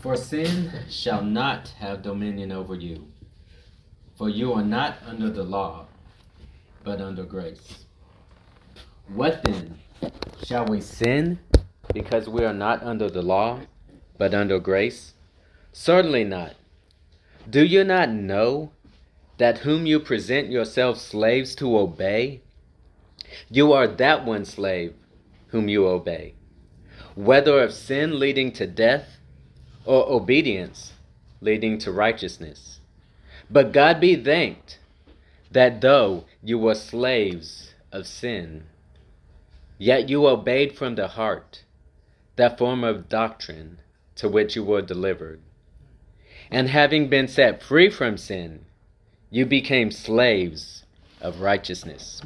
For sin shall not have dominion over you, for you are not under the law, but under grace. What then? Shall we sin because we are not under the law, but under grace? Certainly not. Do you not know that whom you present yourselves slaves to obey, you are that one slave whom you obey, whether of sin leading to death or obedience leading to righteousness. But God be thanked that though you were slaves of sin, yet you obeyed from the heart that form of doctrine to which you were delivered. And having been set free from sin, you became slaves of righteousness.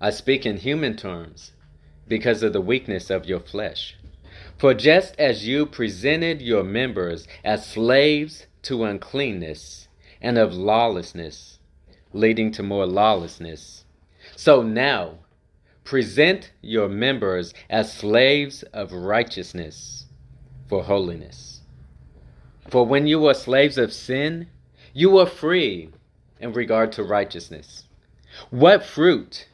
I speak in human terms because of the weakness of your flesh. For just as you presented your members as slaves to uncleanness and of lawlessness, leading to more lawlessness, so now present your members as slaves of righteousness for holiness. For when you were slaves of sin, you were free in regard to righteousness. What fruit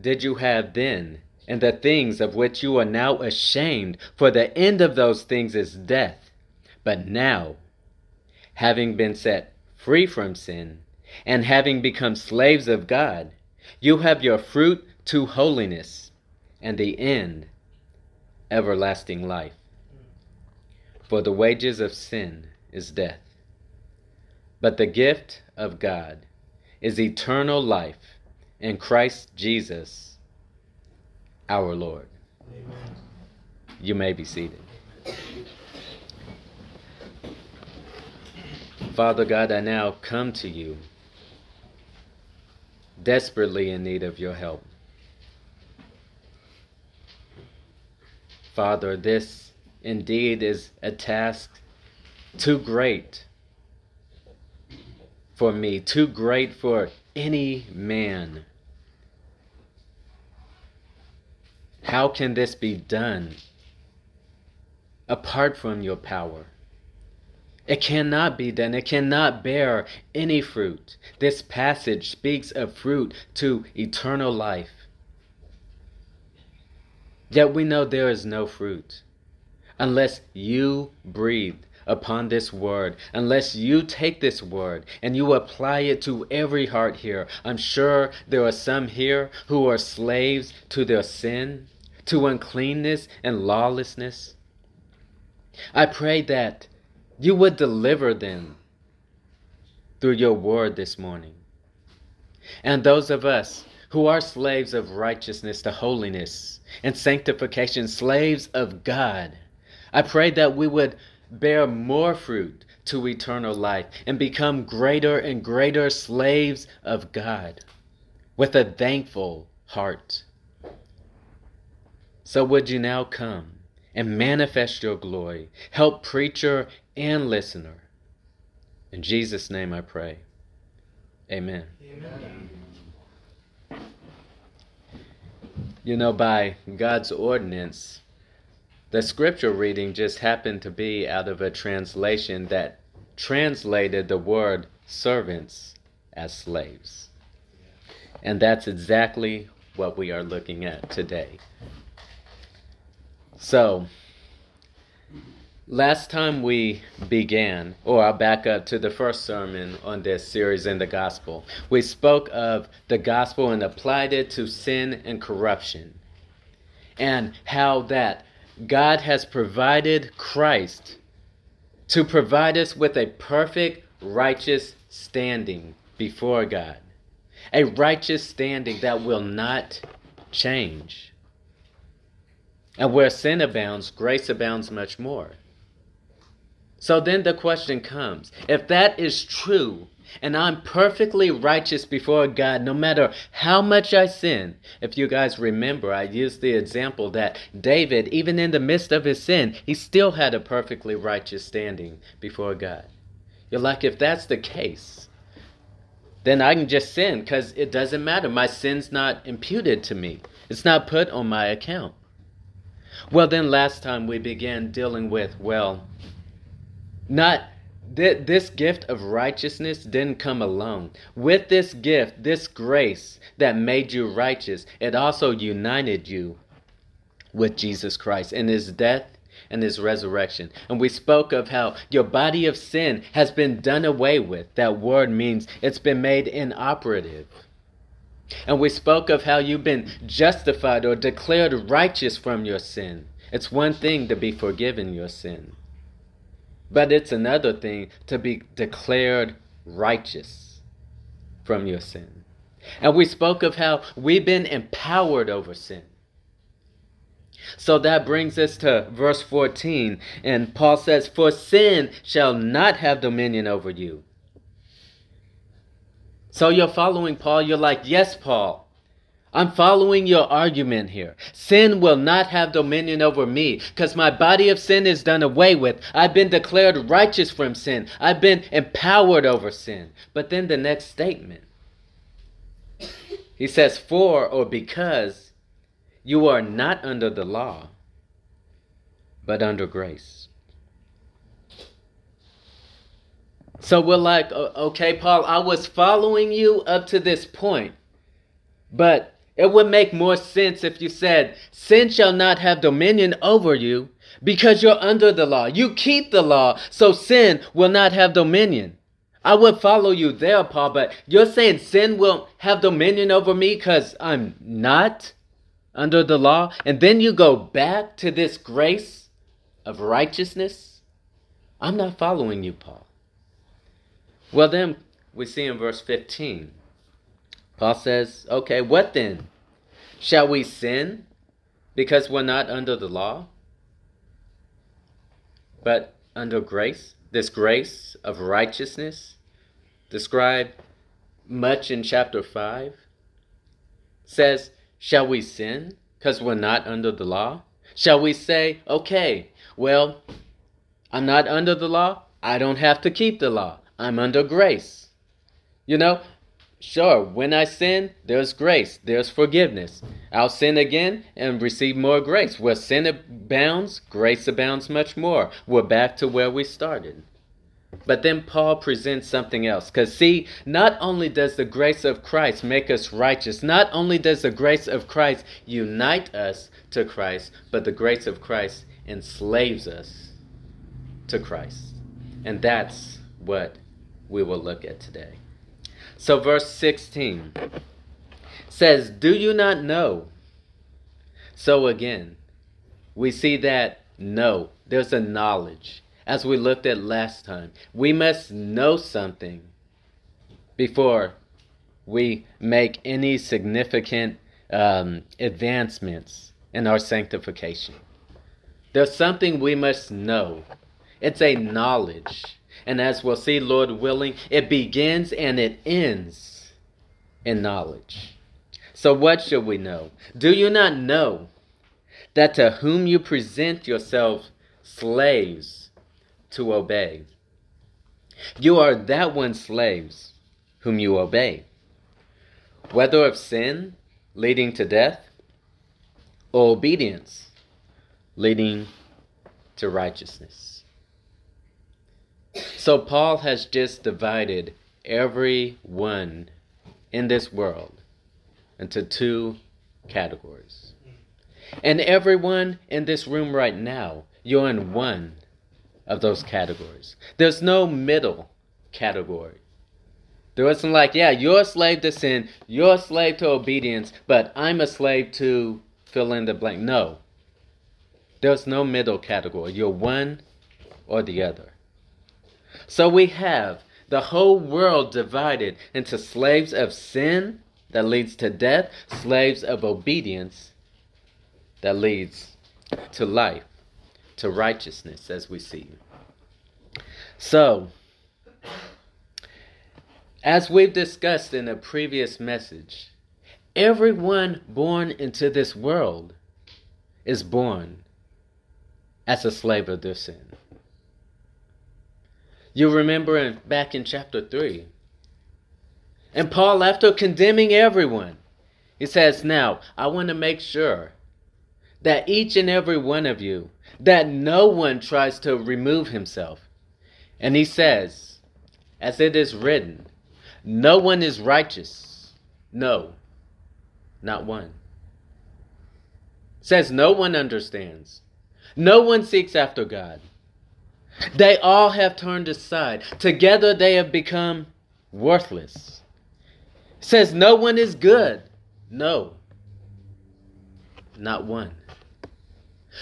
did you have then in the things of which you are now ashamed? For the end of those things is death. But now, having been set free from sin, and having become slaves of God, you have your fruit to holiness, and the end, everlasting life. For the wages of sin is death but the gift of God is eternal life in Christ Jesus, our Lord. Amen. You may be seated. Father God, I now come to you desperately in need of your help. Father, this indeed is a task too great for me, too great for any man. How can this be done apart from your power? It cannot be done. It cannot bear any fruit. This passage speaks of fruit to eternal life. Yet we know there is no fruit unless you breathe upon this word unless you take this word and you apply it to every heart here. I'm sure there are some here who are slaves to their sin, to uncleanness and lawlessness. I pray that you would deliver them through your word this morning. And those of us who are slaves of righteousness to holiness and sanctification, slaves of God, I pray that we would bear more fruit to eternal life and become greater and greater slaves of God with a thankful heart. So, would you now come and manifest your glory? Help preacher and listener. In Jesus' name I pray. Amen. Amen. You know, by God's ordinance, the scripture reading just happened to be out of a translation that translated the word servants as slaves. And that's exactly what we are looking at today. So, last time we began, or I'll back up to the first sermon on this series in the gospel, we spoke of the gospel and applied it to sin and corruption, and how that God has provided Christ to provide us with a perfect, righteous standing before God. A righteous standing that will not change. And where sin abounds, grace abounds much more. So then the question comes if that is true, and I'm perfectly righteous before God no matter how much I sin. If you guys remember, I used the example that David, even in the midst of his sin, he still had a perfectly righteous standing before God. You're like, if that's the case, then I can just sin because it doesn't matter. My sin's not imputed to me, it's not put on my account. Well, then last time we began dealing with, well, Not th- this gift of righteousness didn't come alone. With this gift, this grace that made you righteous, it also united you with Jesus Christ in his death and his resurrection. And we spoke of how your body of sin has been done away with. That word means it's been made inoperative. And we spoke of how you've been justified or declared righteous from your sin. It's one thing to be forgiven your sin, but it's another thing to be declared righteous from your sin. And we spoke of how we've been empowered over sin. So that brings us to verse 14. And Paul says, For sin shall not have dominion over you. So you're following Paul. You're like, Yes, Paul. I'm following your argument here. Sin will not have dominion over me because my body of sin is done away with. I've been declared righteous from sin. I've been empowered over sin. But then the next statement he says, For or because you are not under the law, but under grace. So we're like, okay, Paul, I was following you up to this point, but it would make more sense if you said, Sin shall not have dominion over you because you're under the law. You keep the law, so sin will not have dominion. I would follow you there, Paul, but you're saying sin will have dominion over me because I'm not under the law? And then you go back to this grace of righteousness? I'm not following you, Paul. Well, then we see in verse 15, Paul says, Okay, what then? Shall we sin because we're not under the law, but under grace? This grace of righteousness, described much in chapter 5, says, Shall we sin because we're not under the law? Shall we say, Okay, well, I'm not under the law. I don't have to keep the law. I'm under grace. You know, Sure, when I sin, there's grace, there's forgiveness. I'll sin again and receive more grace. Where sin abounds, grace abounds much more. We're back to where we started. But then Paul presents something else. Because, see, not only does the grace of Christ make us righteous, not only does the grace of Christ unite us to Christ, but the grace of Christ enslaves us to Christ. And that's what we will look at today. So, verse 16 says, Do you not know? So, again, we see that no, there's a knowledge. As we looked at last time, we must know something before we make any significant um, advancements in our sanctification. There's something we must know. It's a knowledge. And as we'll see, Lord willing, it begins and it ends in knowledge. So, what should we know? Do you not know that to whom you present yourselves slaves to obey, you are that one slaves whom you obey, whether of sin leading to death or obedience leading to righteousness? So Paul has just divided everyone in this world into two categories. And everyone in this room right now, you're in one of those categories. There's no middle category. There isn't like, yeah, you're a slave to sin, you're a slave to obedience, but I'm a slave to fill in the blank. No. There's no middle category. You're one or the other. So we have the whole world divided into slaves of sin that leads to death, slaves of obedience that leads to life, to righteousness, as we see. So, as we've discussed in a previous message, everyone born into this world is born as a slave of their sin. You remember in, back in chapter 3. And Paul, after condemning everyone, he says, Now, I want to make sure that each and every one of you, that no one tries to remove himself. And he says, as it is written, no one is righteous. No, not one. Says no one understands. No one seeks after God. They all have turned aside. Together they have become worthless. Says no one is good. No, not one.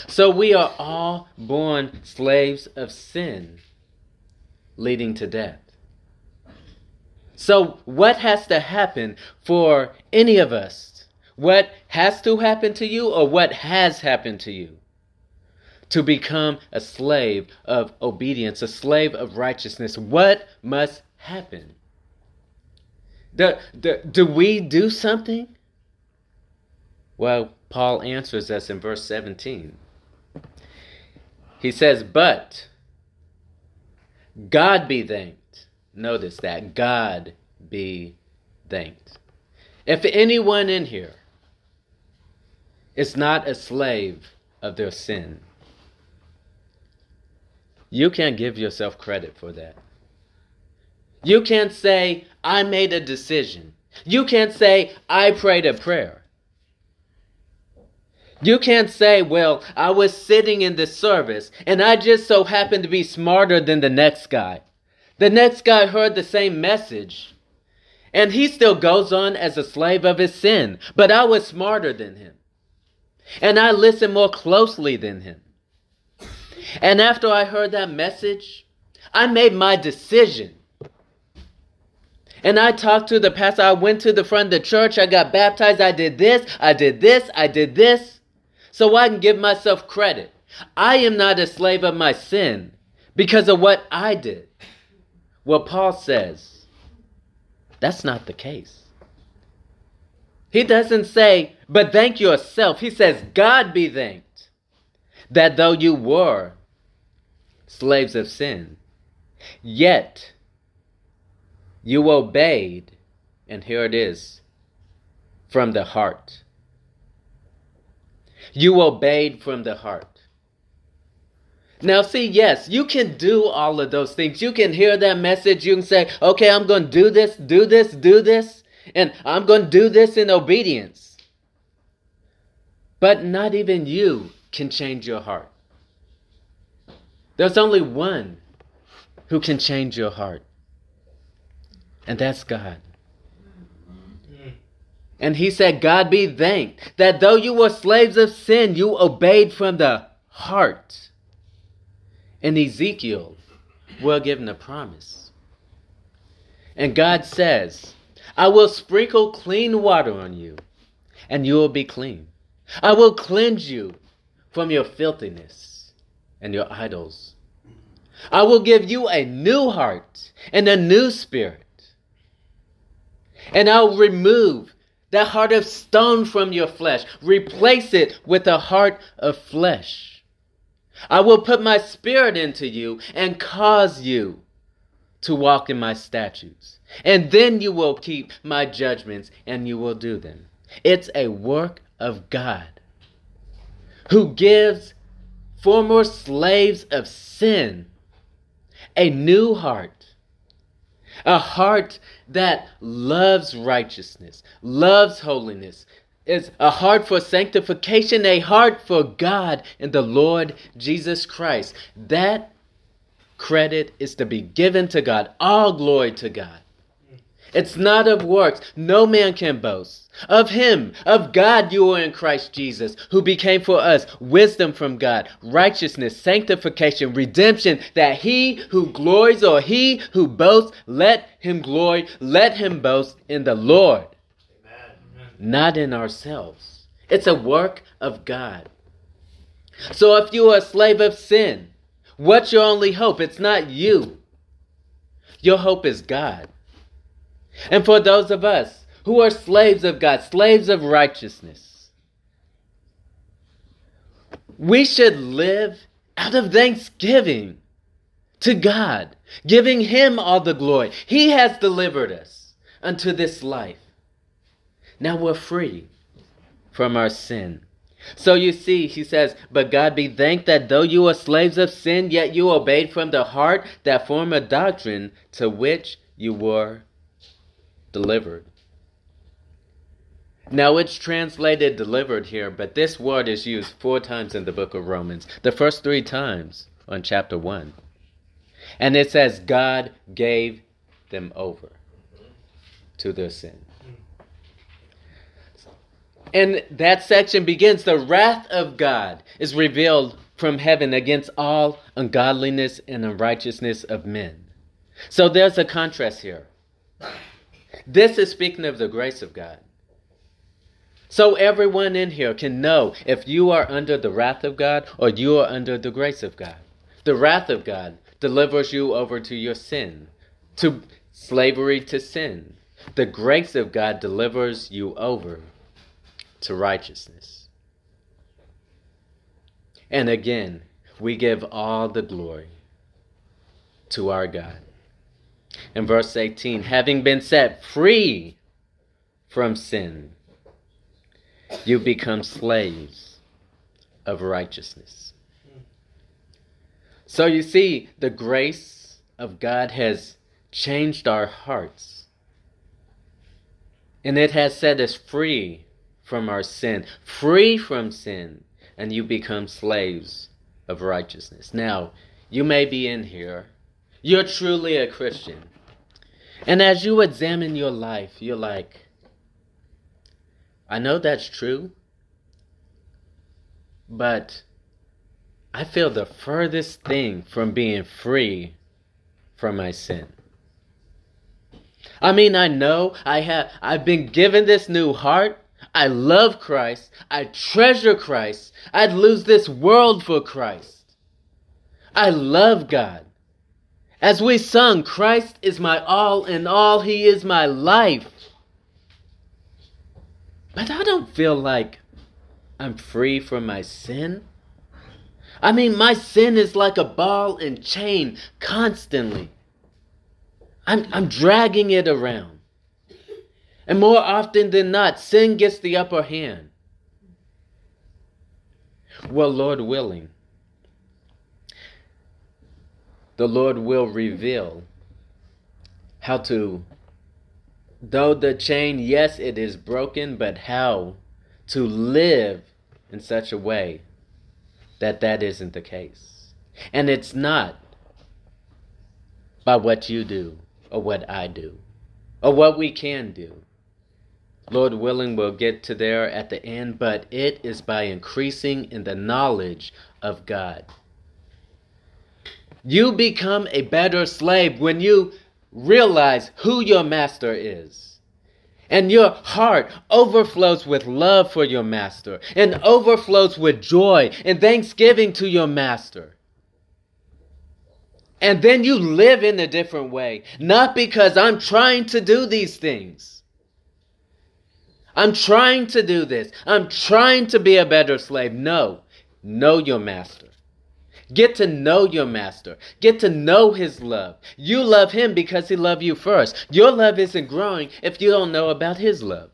So we are all born slaves of sin, leading to death. So, what has to happen for any of us? What has to happen to you, or what has happened to you? To become a slave of obedience, a slave of righteousness. What must happen? Do, do, do we do something? Well, Paul answers us in verse 17. He says, But God be thanked. Notice that. God be thanked. If anyone in here is not a slave of their sin, you can't give yourself credit for that. You can't say, I made a decision. You can't say, I prayed a prayer. You can't say, well, I was sitting in the service and I just so happened to be smarter than the next guy. The next guy heard the same message and he still goes on as a slave of his sin, but I was smarter than him. And I listened more closely than him. And after I heard that message, I made my decision. And I talked to the pastor. I went to the front of the church. I got baptized. I did this. I did this. I did this so I can give myself credit. I am not a slave of my sin because of what I did. Well, Paul says that's not the case. He doesn't say, but thank yourself. He says, God be thanked that though you were slaves of sin, yet you obeyed, and here it is, from the heart. You obeyed from the heart. Now, see, yes, you can do all of those things. You can hear that message. You can say, okay, I'm going to do this, do this, do this, and I'm going to do this in obedience. But not even you can change your heart. There's only one who can change your heart, and that's God. And he said, God be thanked that though you were slaves of sin, you obeyed from the heart. And Ezekiel, we're given a promise. And God says, I will sprinkle clean water on you, and you will be clean. I will cleanse you from your filthiness and your idols. I will give you a new heart and a new spirit. And I'll remove that heart of stone from your flesh. Replace it with a heart of flesh. I will put my spirit into you and cause you to walk in my statutes. And then you will keep my judgments and you will do them. It's a work of God who gives former slaves of sin a new heart a heart that loves righteousness, loves holiness, is a heart for sanctification, a heart for God and the Lord Jesus Christ. That credit is to be given to God. All glory to God. It's not of works. No man can boast. Of him, of God, you are in Christ Jesus, who became for us wisdom from God, righteousness, sanctification, redemption, that he who glories or he who boasts, let him glory, let him boast in the Lord, Amen. not in ourselves. It's a work of God. So if you are a slave of sin, what's your only hope? It's not you. Your hope is God. And for those of us who are slaves of God, slaves of righteousness, we should live out of thanksgiving to God, giving Him all the glory. He has delivered us unto this life. Now we're free from our sin. So you see, he says, But God be thanked that though you were slaves of sin, yet you obeyed from the heart that form doctrine to which you were delivered. Now it's translated delivered here, but this word is used four times in the book of Romans. The first three times on chapter 1. And it says, God gave them over to their sin. And that section begins the wrath of God is revealed from heaven against all ungodliness and unrighteousness of men. So there's a contrast here. This is speaking of the grace of God. So everyone in here can know if you are under the wrath of God or you are under the grace of God. The wrath of God delivers you over to your sin, to slavery to sin. The grace of God delivers you over to righteousness. And again, we give all the glory to our God. In verse 18, having been set free from sin, you become slaves of righteousness. So you see, the grace of God has changed our hearts. And it has set us free from our sin, free from sin, and you become slaves of righteousness. Now, you may be in here, you're truly a Christian. And as you examine your life, you're like, I know that's true, but I feel the furthest thing from being free from my sin. I mean, I know I have I've been given this new heart, I love Christ. I treasure Christ. I'd lose this world for Christ. I love God. As we sung, Christ is my all in all, He is my life. But I don't feel like I'm free from my sin. I mean, my sin is like a ball and chain constantly. I'm, I'm dragging it around. And more often than not, sin gets the upper hand. Well, Lord willing, the Lord will reveal how to, though the chain, yes, it is broken, but how to live in such a way that that isn't the case. And it's not by what you do or what I do or what we can do. Lord willing, we'll get to there at the end, but it is by increasing in the knowledge of God. You become a better slave when you realize who your master is. And your heart overflows with love for your master and overflows with joy and thanksgiving to your master. And then you live in a different way, not because I'm trying to do these things I'm trying to do this. I'm trying to be a better slave. No, know your master. Get to know your master. Get to know his love. You love him because he loved you first. Your love isn't growing if you don't know about his love.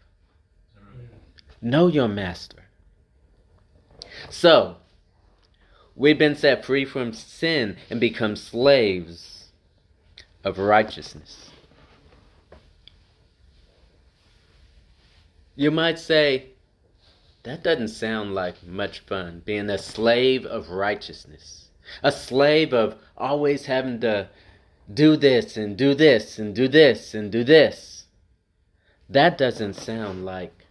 Know your master. So, we've been set free from sin and become slaves of righteousness. You might say, that doesn't sound like much fun, being a slave of righteousness, a slave of always having to do this and do this and do this and do this. That doesn't sound like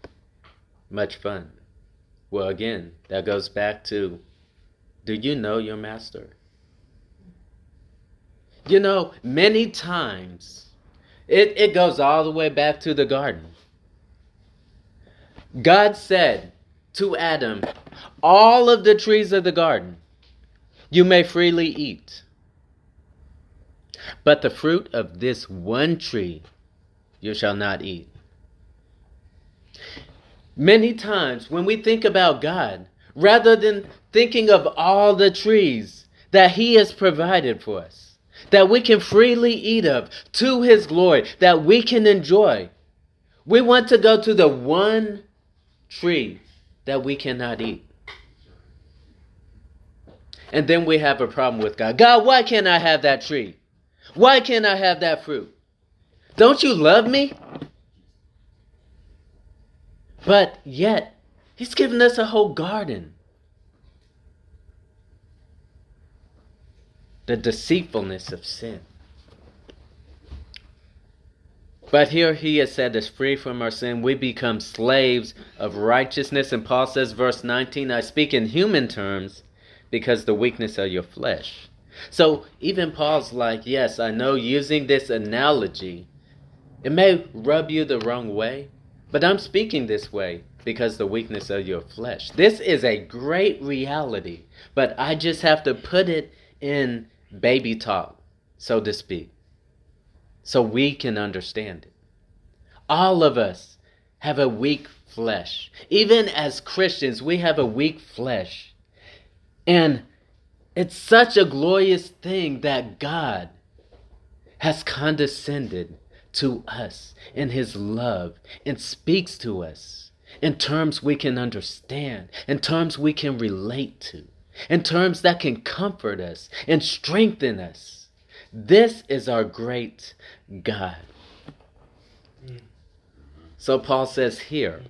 much fun. Well, again, that goes back to do you know your master? You know, many times it, it goes all the way back to the garden. God said to Adam, All of the trees of the garden you may freely eat, but the fruit of this one tree you shall not eat. Many times when we think about God, rather than thinking of all the trees that He has provided for us, that we can freely eat of to His glory, that we can enjoy, we want to go to the one tree that we cannot eat. And then we have a problem with God. God, why can't I have that tree? Why can't I have that fruit? Don't you love me? But yet, He's given us a whole garden. The deceitfulness of sin. But here he has set us free from our sin. We become slaves of righteousness. And Paul says, verse 19, I speak in human terms because the weakness of your flesh. So even Paul's like, yes, I know using this analogy, it may rub you the wrong way, but I'm speaking this way because the weakness of your flesh. This is a great reality, but I just have to put it in baby talk, so to speak so we can understand it. All of us have a weak flesh. Even as Christians, we have a weak flesh. And it's such a glorious thing that God has condescended to us in his love and speaks to us in terms we can understand, in terms we can relate to, in terms that can comfort us and strengthen us. This is our great God. So Paul says here,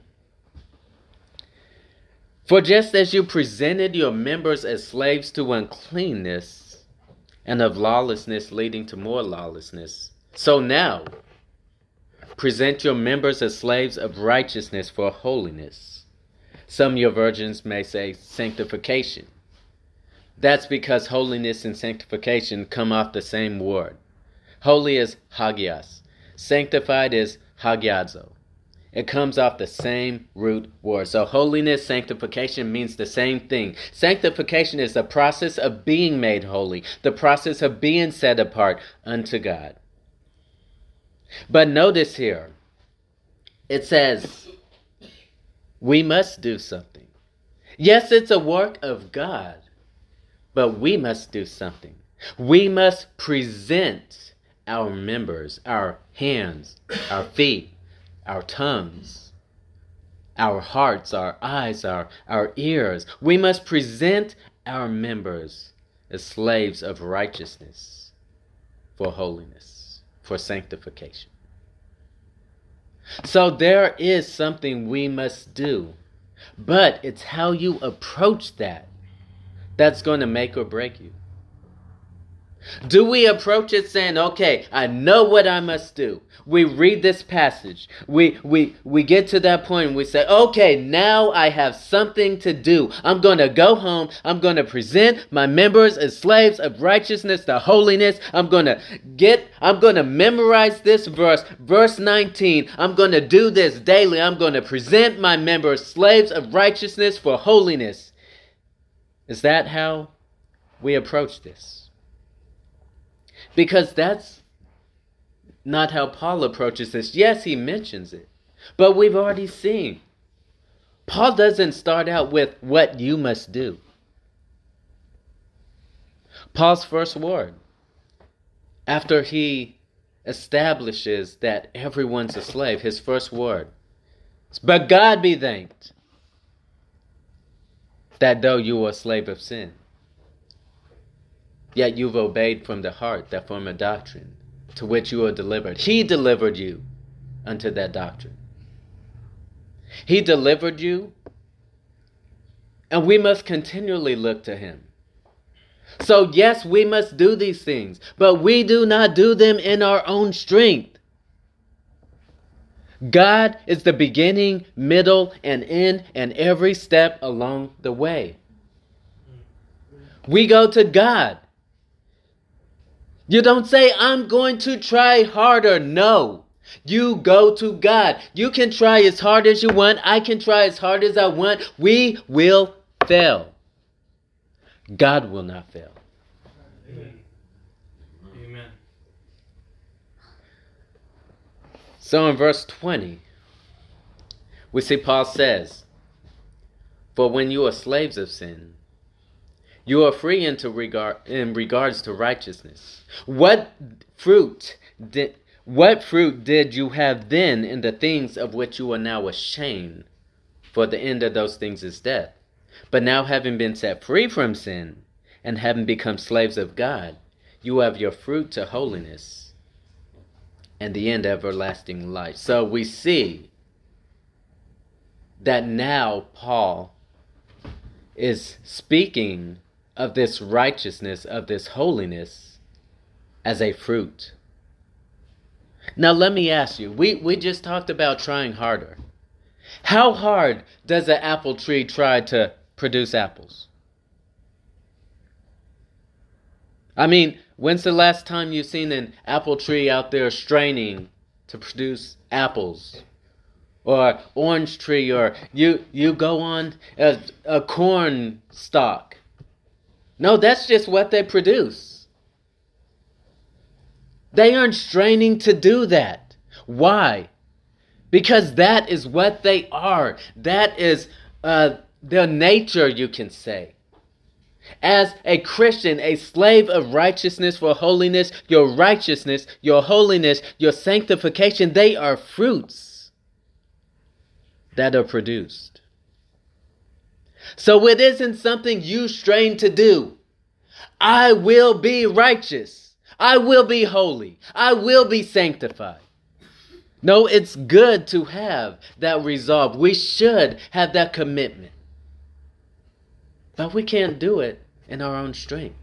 For just as you presented your members as slaves to uncleanness and of lawlessness leading to more lawlessness, so now present your members as slaves of righteousness for holiness. Some your virgins may say sanctification. That's because holiness and sanctification come off the same word. Holy is hagios. Sanctified is hagiazo. It comes off the same root word. So holiness, sanctification means the same thing. Sanctification is the process of being made holy, the process of being set apart unto God. But notice here, it says, we must do something. Yes, it's a work of God, but we must do something. We must present our members, our hands, our feet, our tongues, our hearts, our eyes, our, our ears. We must present our members as slaves of righteousness for holiness, for sanctification. So there is something we must do, but it's how you approach that that's going to make or break you? Do we approach it saying, okay, I know what I must do? We read this passage. We, we, we get to that point and we say, okay, now I have something to do. I'm going to go home. I'm going to present my members as slaves of righteousness to holiness. I'm going to get, I'm going to memorize this verse, verse 19. I'm going to do this daily. I'm going to present my members slaves of righteousness for holiness. Is that how we approach this? Because that's not how Paul approaches this. Yes, he mentions it, but we've already seen. Paul doesn't start out with what you must do. Paul's first word, after he establishes that everyone's a slave, his first word, but God be thanked that though you were a slave of sin, yet you've obeyed from the heart that form of doctrine to which you were delivered. He delivered you unto that doctrine. He delivered you, and we must continually look to Him. So, yes, we must do these things, but we do not do them in our own strength. God is the beginning, middle, and end, and every step along the way. We go to God. You don't say, I'm going to try harder. No. You go to God. You can try as hard as you want. I can try as hard as I want. We will fail. God will not fail. Amen. So in verse 20, we see Paul says, For when you are slaves of sin, you are free into regard in regards to righteousness. What fruit did what fruit did you have then in the things of which you are now ashamed? For the end of those things is death. But now having been set free from sin and having become slaves of God, you have your fruit to holiness and the end everlasting life. So we see that now Paul is speaking of this righteousness, of this holiness as a fruit. Now, let me ask you we, we just talked about trying harder. How hard does an apple tree try to produce apples? I mean, when's the last time you've seen an apple tree out there straining to produce apples? Or orange tree, or you you go on a, a corn stalk. No, that's just what they produce. They aren't straining to do that. Why? Because that is what they are. That is uh, their nature, you can say. As a Christian, a slave of righteousness for holiness, your righteousness, your holiness, your sanctification, they are fruits that are produced. So it isn't something you strain to do. I will be righteous. I will be holy. I will be sanctified. No, it's good to have that resolve. We should have that commitment. But we can't do it in our own strength.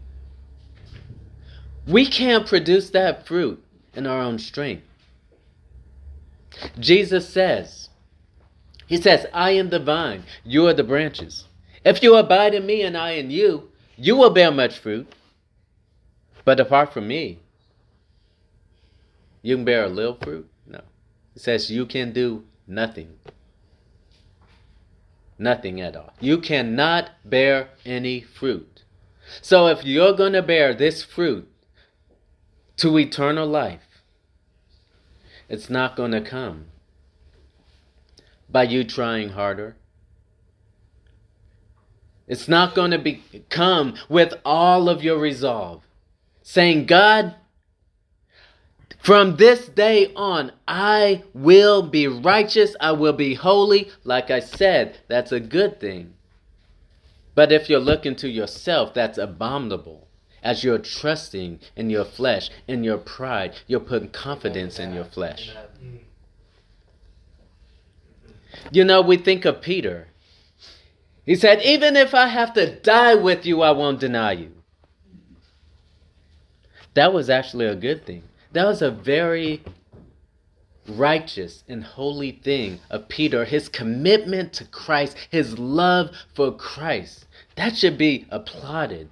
We can't produce that fruit in our own strength. Jesus says, He says, I am the vine, you are the branches. If you abide in me and I in you, you will bear much fruit. But apart from me, you can bear a little fruit? No. It says you can do nothing. Nothing at all. You cannot bear any fruit. So if you're going to bear this fruit to eternal life, it's not going to come by you trying harder. It's not going to be come with all of your resolve, saying, God, from this day on, I will be righteous, I will be holy. Like I said, that's a good thing. But if you're looking to yourself, that's abominable. As you're trusting in your flesh, in your pride, you're putting confidence in your flesh. You know, we think of Peter. He said, Even if I have to die with you, I won't deny you. That was actually a good thing. That was a very righteous and holy thing of Peter, his commitment to Christ, his love for Christ. That should be applauded.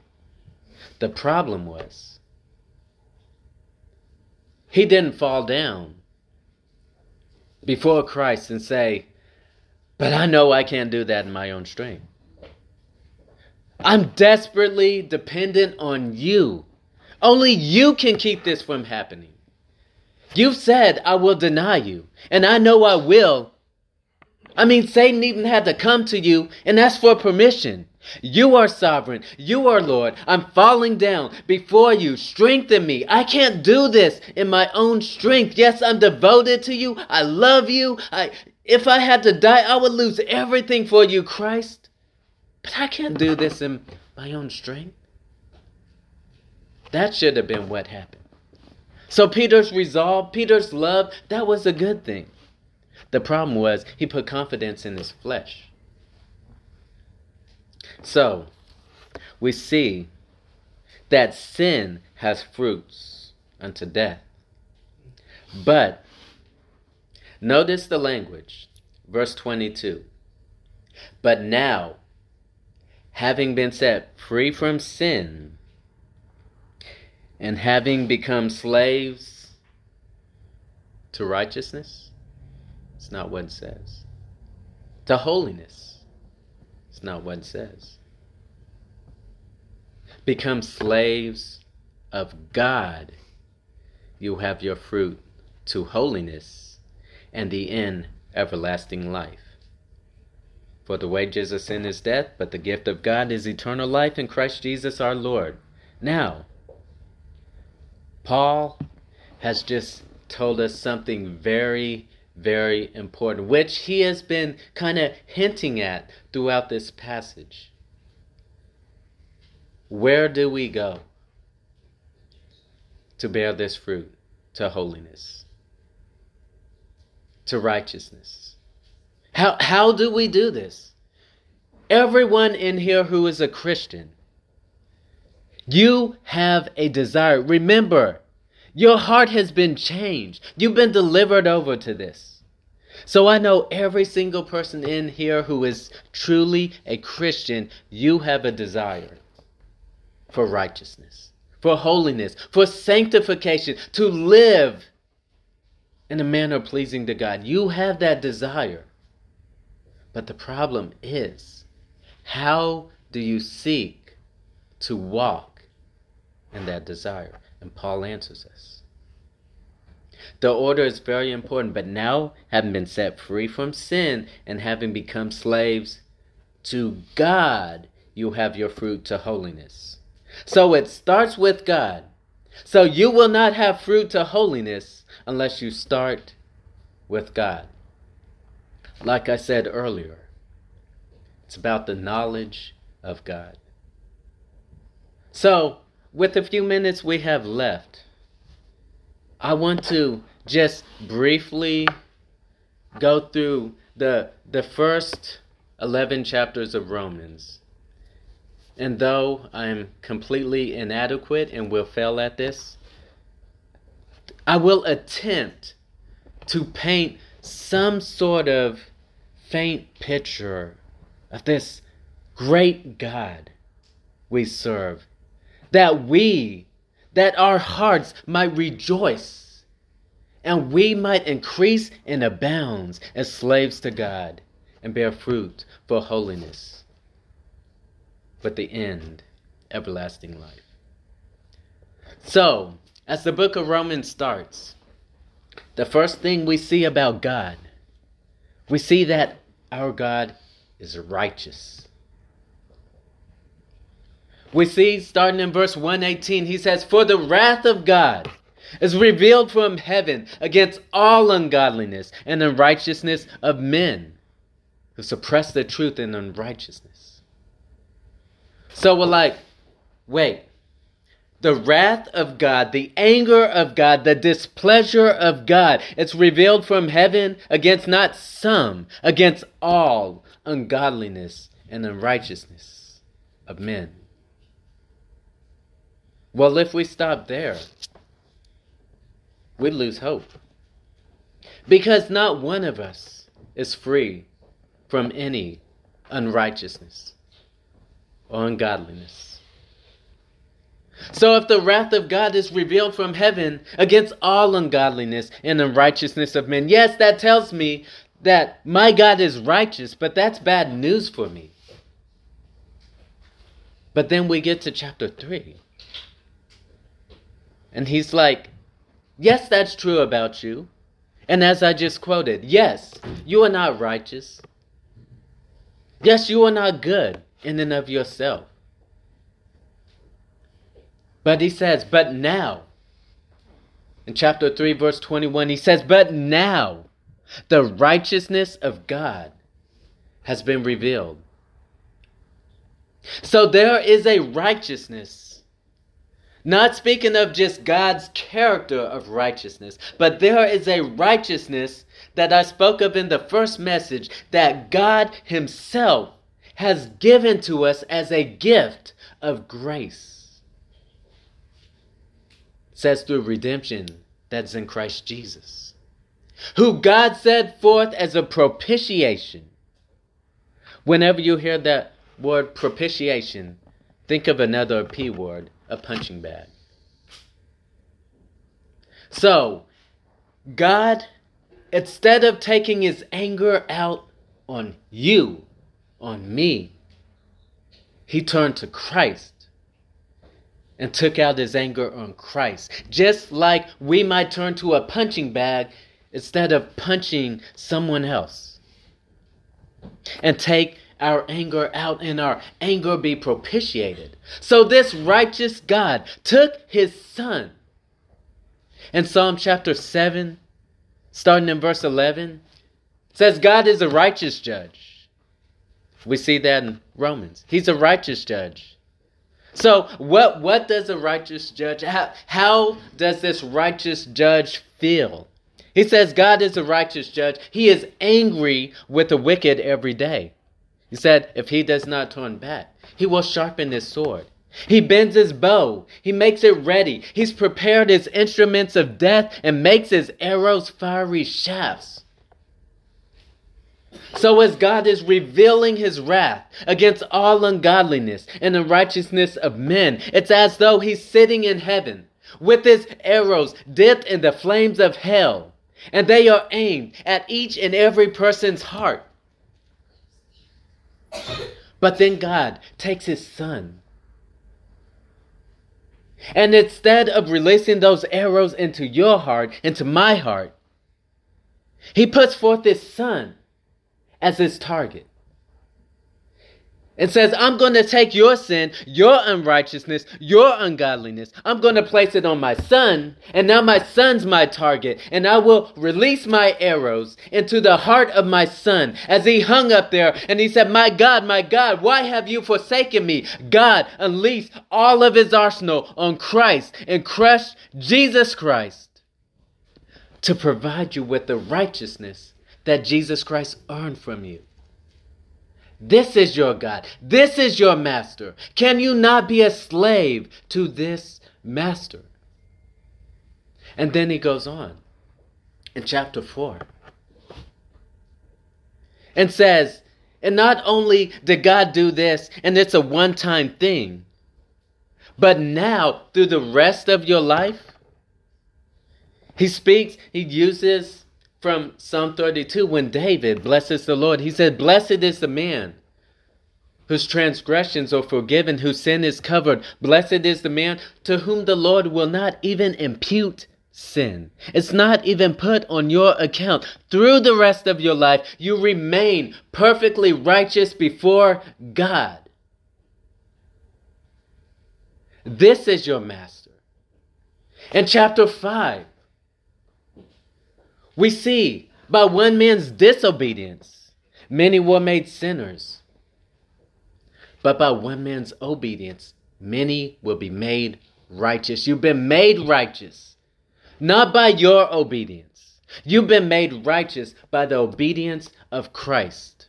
The problem was, he didn't fall down before Christ and say, but I know I can't do that in my own strength. I'm desperately dependent on you. Only you can keep this from happening. You've said, I will deny you, and I know I will. I mean, Satan even had to come to you and ask for permission. You are sovereign. You are Lord. I'm falling down before you. Strengthen me. I can't do this in my own strength. Yes, I'm devoted to you. I love you. I if I had to die, I would lose everything for you, Christ. But I can't do this in my own strength. That should have been what happened. So Peter's resolve, Peter's love, that was a good thing. The problem was he put confidence in his flesh. So, we see that sin has fruits unto death. But Notice the language, verse 22. But now, having been set free from sin, and having become slaves to righteousness, it's not what it says. To holiness, it's not what it says. Become slaves of God, you have your fruit to holiness and the end everlasting life. For the wages of sin is death, but the gift of God is eternal life in Christ Jesus our Lord. Now, Paul has just told us something very, very important, which he has been kind of hinting at throughout this passage. where do we go to bear this fruit to holiness, to righteousness? How, how do we do this? Everyone in here who is a Christian, you have a desire. Remember, your heart has been changed. You've been delivered over to this. So I know every single person in here who is truly a Christian, you have a desire for righteousness, for holiness, for sanctification, to live in a manner pleasing to God. You have that desire. But the problem is, how do you seek to walk in that desire? And Paul answers us. The order is very important, but now, having been set free from sin and having become slaves to God, you have your fruit to holiness. So it starts with God. So you will not have fruit to holiness unless you start with God. Like I said earlier, it's about the knowledge of God. So, with the few minutes we have left, I want to just briefly go through the the first 11 chapters of Romans. And though I'm completely inadequate and will fail at this, I will attempt to paint some sort of faint picture of this great God we serve that we, that our hearts might rejoice and we might increase and abound as slaves to God and bear fruit for holiness. But the end, everlasting life. So, as the book of Romans starts, the first thing we see about God, we see that our God is righteous. We see starting in verse 118, he says, For the wrath of God is revealed from heaven against all ungodliness and unrighteousness of men who suppress the truth in unrighteousness. So we're like, wait, the wrath of God, the anger of God, the displeasure of God, it's revealed from heaven against not some, against all ungodliness and unrighteousness of men. Well, if we stop there, we'd lose hope. Because not one of us is free from any unrighteousness or ungodliness. So, if the wrath of God is revealed from heaven against all ungodliness and unrighteousness of men, yes, that tells me that my God is righteous, but that's bad news for me. But then we get to chapter 3. And he's like, Yes, that's true about you. And as I just quoted, yes, you are not righteous. Yes, you are not good in and of yourself. But he says, But now, in chapter 3, verse 21, he says, But now the righteousness of God has been revealed. So there is a righteousness not speaking of just God's character of righteousness, but there is a righteousness that I spoke of in the first message that God Himself has given to us as a gift of grace. Says through redemption that's in Christ Jesus, who God set forth as a propitiation. Whenever you hear that word propitiation, think of another P word a punching bag. So, God, instead of taking his anger out on you, on me, he turned to Christ and took out his anger on Christ. Just like we might turn to a punching bag instead of punching someone else. And take our anger out and our anger be propitiated. So this righteous God took his son. In Psalm chapter 7, starting in verse 11, says God is a righteous judge. We see that in Romans. He's a righteous judge. So what what does a righteous judge how, how does this righteous judge feel? He says God is a righteous judge. He is angry with the wicked every day. He said if he does not turn back, he will sharpen his sword. He bends his bow. He makes it ready. He's prepared his instruments of death and makes his arrows fiery shafts. So, as God is revealing his wrath against all ungodliness and unrighteousness of men, it's as though he's sitting in heaven with his arrows dipped in the flames of hell, and they are aimed at each and every person's heart. But then God takes his son. And instead of releasing those arrows into your heart, into my heart, he puts forth his son as his target. It says, I'm going to take your sin, your unrighteousness, your ungodliness. I'm going to place it on my son, and now my son's my target. And I will release my arrows into the heart of my son as he hung up there and he said, My God, my God, why have you forsaken me? God unleashed all of his arsenal on Christ and crushed Jesus Christ to provide you with the righteousness that Jesus Christ earned from you. This is your God. This is your master. Can you not be a slave to this master? And then he goes on in chapter 4 and says, and not only did God do this, and it's a one time thing, but now through the rest of your life, he speaks, he uses from Psalm 32 when David blesses the Lord. He said, Blessed is the man whose transgressions are forgiven, whose sin is covered. Blessed is the man to whom the Lord will not even impute sin. It's not even put on your account. Through the rest of your life, you remain perfectly righteous before God. This is your master. In chapter 5, we see by one man's disobedience, many were made sinners. But by one man's obedience, many will be made righteous. You've been made righteous, not by your obedience. You've been made righteous by the obedience of Christ.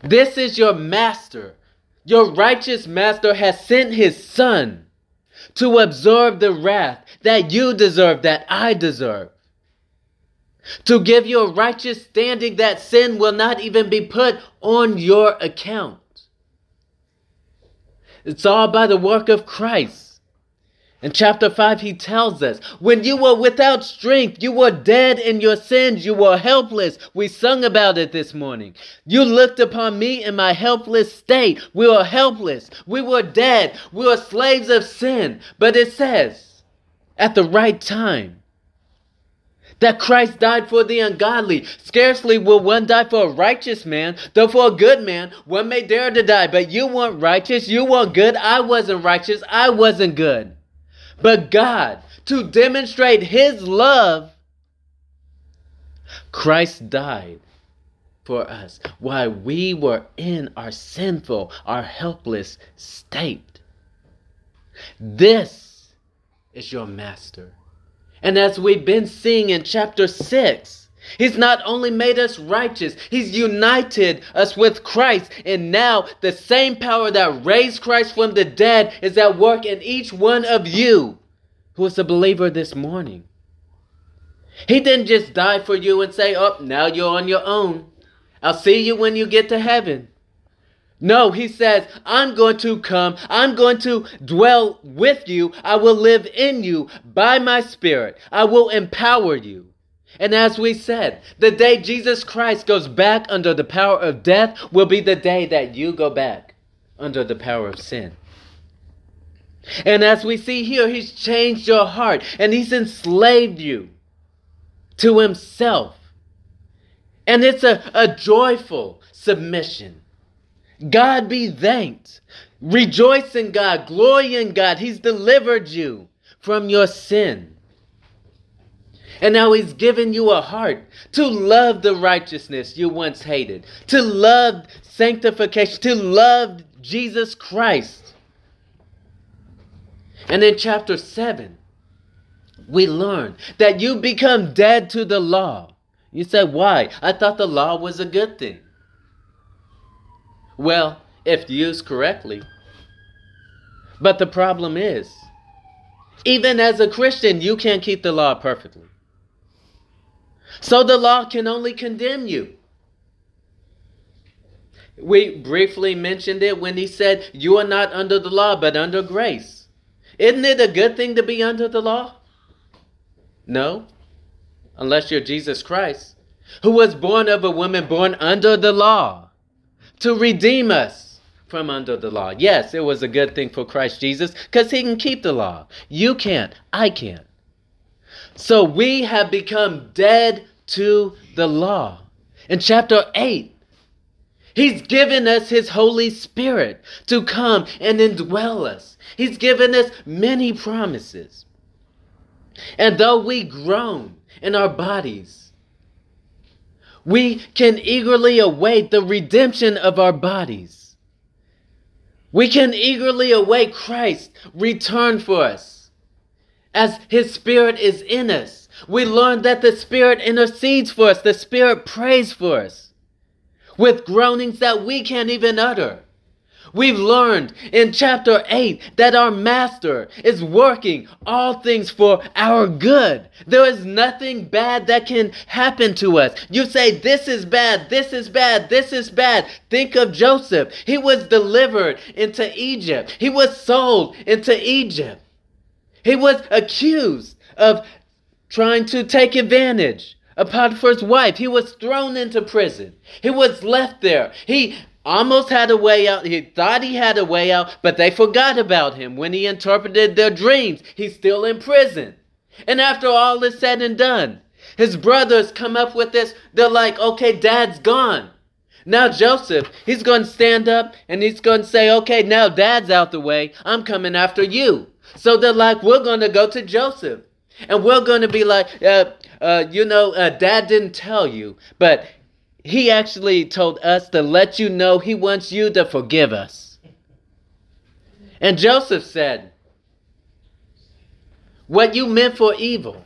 This is your master. Your righteous master has sent his son to absorb the wrath that you deserve, that I deserve to give you a righteous standing that sin will not even be put on your account. It's all by the work of Christ. In chapter 5, he tells us, When you were without strength, you were dead in your sins, you were helpless. We sung about it this morning. You looked upon me in my helpless state. We were helpless. We were dead. We were slaves of sin. But it says, at the right time, that Christ died for the ungodly. Scarcely will one die for a righteous man, though for a good man one may dare to die. But you weren't righteous, you weren't good, I wasn't righteous, I wasn't good. But God, to demonstrate his love, Christ died for us while we were in our sinful, our helpless state. This is your master. And as we've been seeing in chapter 6, He's not only made us righteous, He's united us with Christ. And now the same power that raised Christ from the dead is at work in each one of you who is a believer this morning. He didn't just die for you and say, Oh, now you're on your own. I'll see you when you get to heaven. No, he says, I'm going to come. I'm going to dwell with you. I will live in you by my spirit. I will empower you. And as we said, the day Jesus Christ goes back under the power of death will be the day that you go back under the power of sin. And as we see here, he's changed your heart and he's enslaved you to himself. And it's a, a joyful submission. God be thanked. Rejoice in God. Glory in God. He's delivered you from your sin. And now He's given you a heart to love the righteousness you once hated, to love sanctification, to love Jesus Christ. And in chapter 7, we learn that you become dead to the law. You said, why? I thought the law was a good thing. Well, if used correctly. But the problem is, even as a Christian, you can't keep the law perfectly. So the law can only condemn you. We briefly mentioned it when he said, You are not under the law, but under grace. Isn't it a good thing to be under the law? No, unless you're Jesus Christ, who was born of a woman born under the law to redeem us from under the law. Yes, it was a good thing for Christ Jesus because he can keep the law. You can't. I can't. So we have become dead to the law. In chapter 8, He's given us His Holy Spirit to come and indwell us. He's given us many promises. And though we groan in our bodies, we can eagerly await the redemption of our bodies. We can eagerly await Christ return for us as His Spirit is in us. We learn that the Spirit intercedes for us, the Spirit prays for us with groanings that we can't even utter. We've learned in chapter 8 that our master is working all things for our good. There is nothing bad that can happen to us. You say, This is bad, this is bad, this is bad. Think of Joseph. He was delivered into Egypt, he was sold into Egypt. He was accused of trying to take advantage of Potiphar's wife. He was thrown into prison. He was left there. He almost had a way out. He thought he had a way out, but they forgot about him. When he interpreted their dreams, he's still in prison. And after all is said and done, his brothers come up with this. They're like, okay, dad's gone. Now Joseph, he's going to stand up and he's going to say, okay, now dad's out the way. I'm coming after you. So they're like, we're going to go to Joseph. And we're going to be like, uh, uh, you know, uh, dad didn't tell you, but he actually told us to let you know he wants you to forgive us. And Joseph said, What you meant for evil.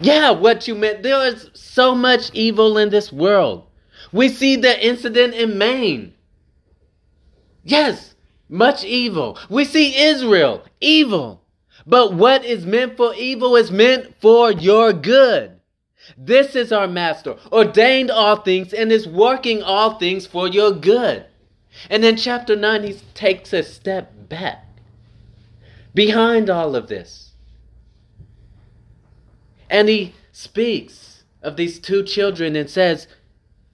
Yeah, what you meant. There is so much evil in this world. We see the incident in Maine. Yes, much evil. We see Israel, evil. But what is meant for evil is meant for your good. This is our master, ordained all things and is working all things for your good. And in chapter 9, he takes a step back behind all of this. And he speaks of these two children and says,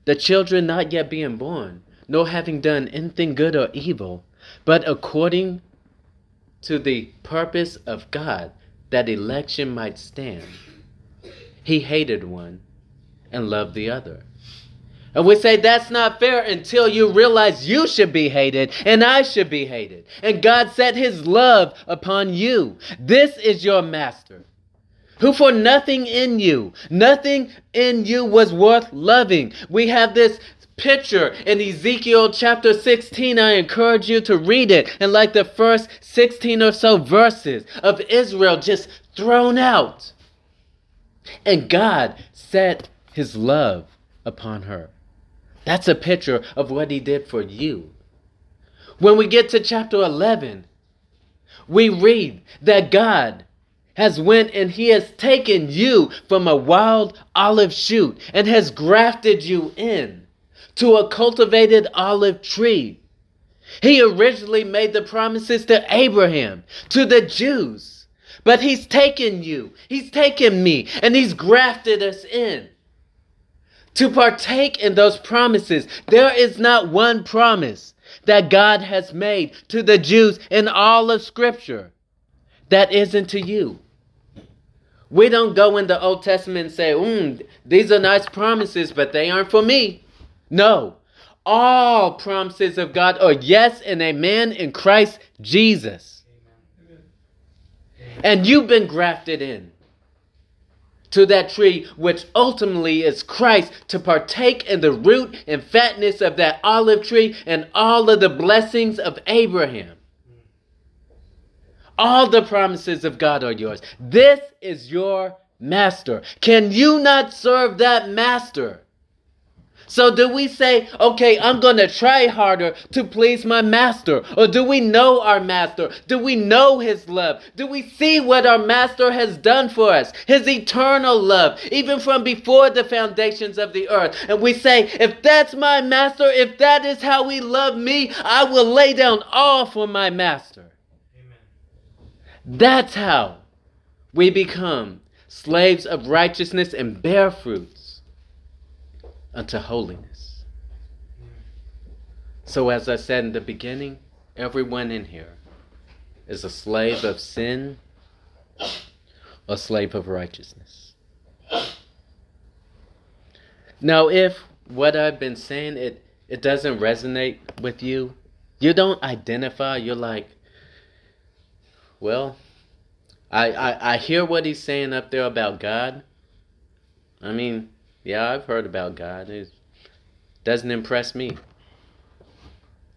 The children not yet being born, nor having done anything good or evil, but according to the purpose of God that election might stand. He hated one and loved the other. And we say that's not fair until you realize you should be hated and I should be hated. And God set his love upon you. This is your master, who for nothing in you, nothing in you was worth loving. We have this picture in Ezekiel chapter 16. I encourage you to read it. And like the first 16 or so verses of Israel just thrown out. And God set his love upon her. That's a picture of what he did for you. When we get to chapter 11, we read that God has went and he has taken you from a wild olive shoot and has grafted you in to a cultivated olive tree. He originally made the promises to Abraham, to the Jews, but he's taken you, he's taken me, and he's grafted us in. To partake in those promises, there is not one promise that God has made to the Jews in all of Scripture that isn't to you. We don't go in the Old Testament and say, mm, these are nice promises, but they aren't for me. No. All promises of God are yes and amen in Christ Jesus. And you've been grafted in to that tree, which ultimately is Christ, to partake in the root and fatness of that olive tree and all of the blessings of Abraham. All the promises of God are yours. This is your master. Can you not serve that master? So do we say, okay, I'm going to try harder to please my master? Or do we know our master? Do we know his love? Do we see what our master has done for us? His eternal love, even from before the foundations of the earth. And we say, if that's my master, if that is how he loved me, I will lay down all for my master. Amen. That's how we become slaves of righteousness and bear fruit unto holiness. So, as I said in the beginning, everyone in here is a slave of sin, a slave of righteousness. Now, if what I've been saying it it doesn't resonate with you, you don't identify. You're like, well, I, I I hear what he's saying up there about God. I mean, yeah, I've heard about God. It doesn't impress me.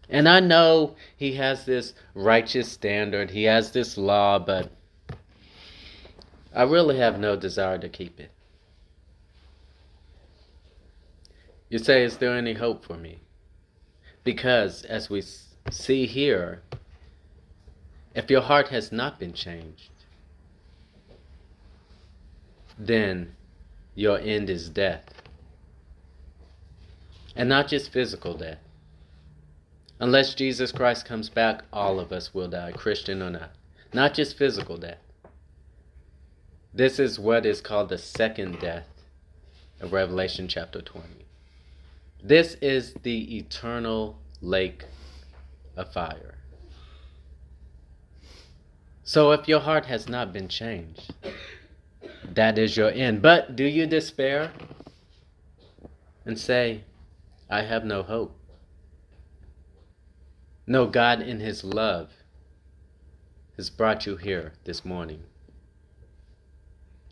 And I know he has this righteous standard, he has this law, but I really have no desire to keep it. You say, Is there any hope for me? Because, as we see here, if your heart has not been changed, then your end is death. And not just physical death. Unless Jesus Christ comes back, all of us will die, Christian or not. Not just physical death. This is what is called the second death of Revelation chapter 20. This is the eternal lake of fire. So if your heart has not been changed, that is your end. But do you despair and say, I have no hope? No, God, in His love, has brought you here this morning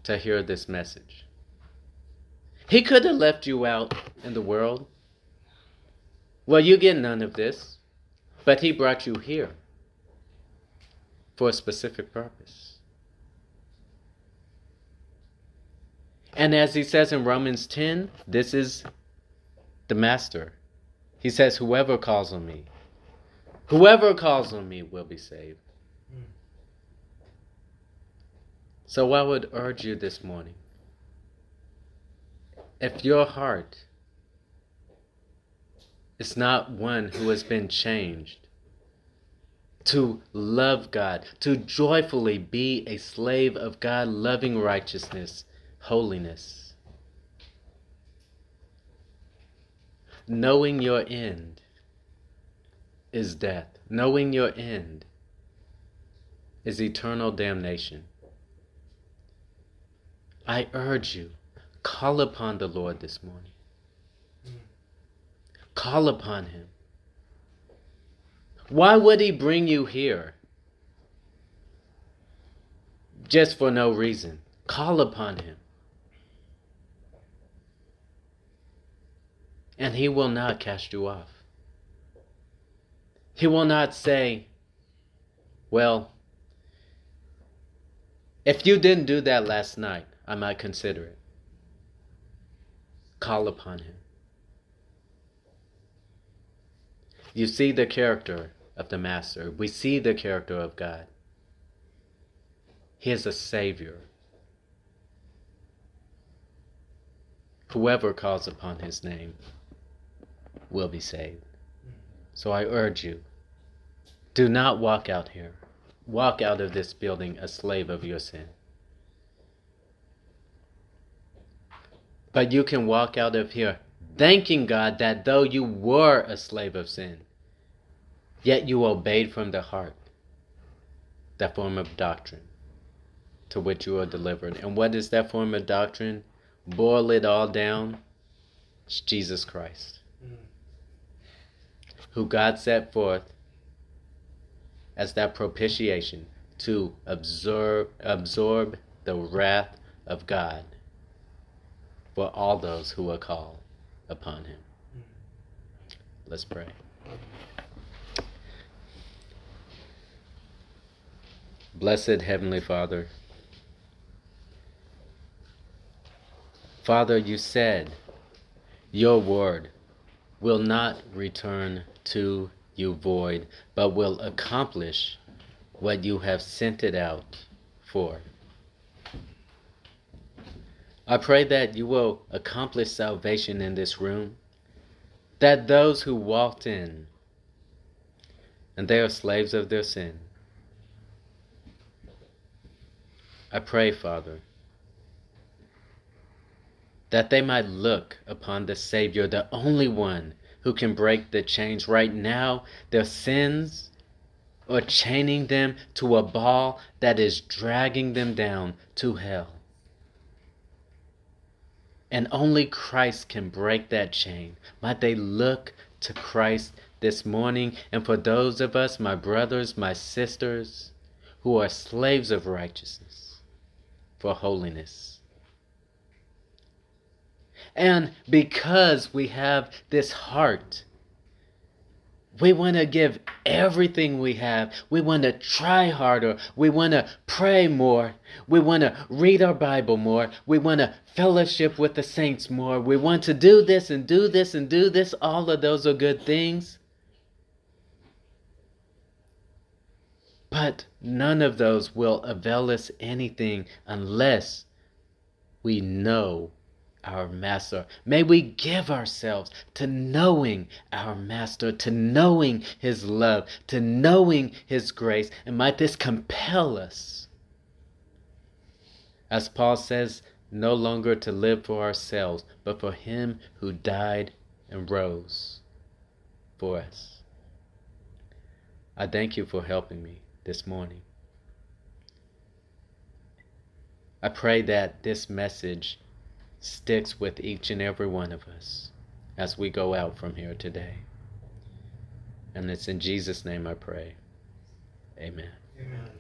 to hear this message. He could have left you out in the world. Well, you get none of this, but He brought you here for a specific purpose. And as he says in Romans 10, this is the master. He says, Whoever calls on me, whoever calls on me will be saved. So I would urge you this morning if your heart is not one who has been changed, to love God, to joyfully be a slave of God, loving righteousness, holiness. Knowing your end is death. Knowing your end is eternal damnation. I urge you, call upon the Lord this morning. Call upon Him. Why would He bring you here? Just for no reason. Call upon Him. And He will not cast you off. He will not say, Well, if you didn't do that last night, I might consider it. Call upon Him. You see the character of the Master. We see the character of God. He is a Savior. Whoever calls upon His name will be saved. So I urge you do not walk out here. Walk out of this building a slave of your sin. But you can walk out of here thanking God that though you were a slave of sin, yet you obeyed from the heart that form of doctrine to which you are delivered. And what is that form of doctrine? Boil it all down. It's Jesus Christ who God set forth as that propitiation to absorb, absorb the wrath of God for all those who are called upon him. Let's pray. Blessed Heavenly Father, Father, you said your word will not return to you void, but will accomplish what you have sent it out for. I pray that you will accomplish salvation in this room, that those who walked in and they are slaves of their sin. I pray, Father, that they might look upon the Savior, the only one who can break the chains right now, their sins are chaining them to a ball that is dragging them down to hell. And only Christ can break that chain. Might they look to Christ this morning. And for those of us, my brothers, my sisters, who are slaves of righteousness, for holiness. And because we have this heart we want to give everything we have. We want to try harder. We want to pray more. We want to read our Bible more. We want to fellowship with the saints more. We want to do this and do this and do this. All of those are good things. But none of those will avail us anything unless we know our Master. May we give ourselves to knowing our Master, to knowing His love, to knowing His grace, and might this compel us. As Paul says, no longer to live for ourselves, but for Him who died and rose for us. I thank you for helping me this morning. I pray that this message sticks with each and every one of us as we go out from here today. And it's in Jesus' name I pray. Amen. Amen.